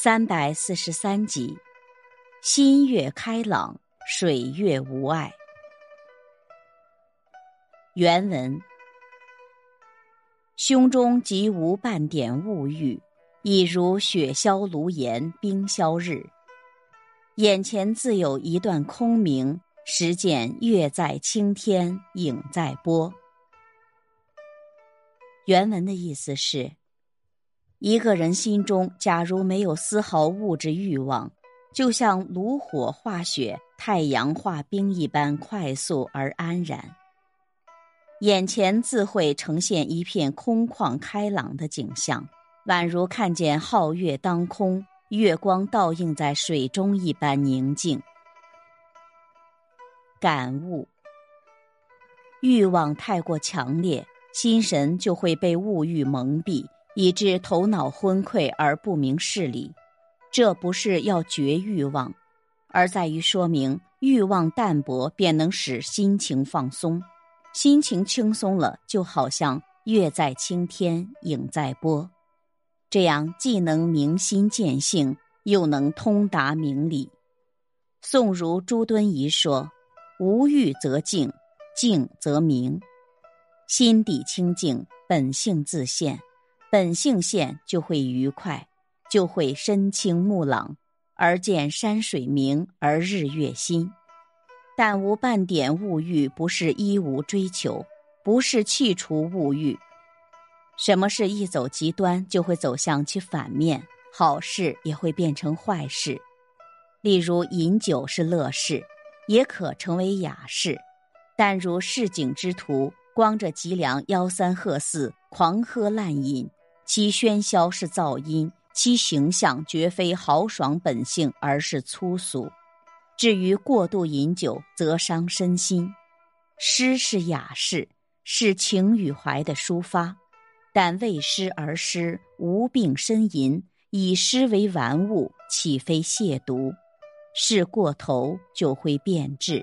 三百四十三集，心越开朗，水越无碍。原文：胸中即无半点物欲，已如雪消炉炎，冰消日。眼前自有一段空明，实见月在青天，影在波。原文的意思是。一个人心中假如没有丝毫物质欲望，就像炉火化雪、太阳化冰一般快速而安然。眼前自会呈现一片空旷开朗的景象，宛如看见皓月当空，月光倒映在水中一般宁静。感悟：欲望太过强烈，心神就会被物欲蒙蔽。以致头脑昏聩而不明事理，这不是要绝欲望，而在于说明欲望淡薄便能使心情放松，心情轻松了，就好像月在青天，影在波，这样既能明心见性，又能通达明理。宋儒朱敦颐说：“无欲则静，静则明。心底清净，本性自现。”本性现就会愉快，就会身清目朗，而见山水明，而日月新。但无半点物欲，不是一无追求，不是去除物欲。什么事一走极端，就会走向其反面，好事也会变成坏事。例如饮酒是乐事，也可成为雅事。但如市井之徒，光着脊梁，吆三喝四，狂喝滥饮。其喧嚣是噪音，其形象绝非豪爽本性，而是粗俗。至于过度饮酒，则伤身心。诗是雅事，是情与怀的抒发，但为诗而诗，无病呻吟，以诗为玩物，岂非亵渎？事过头就会变质。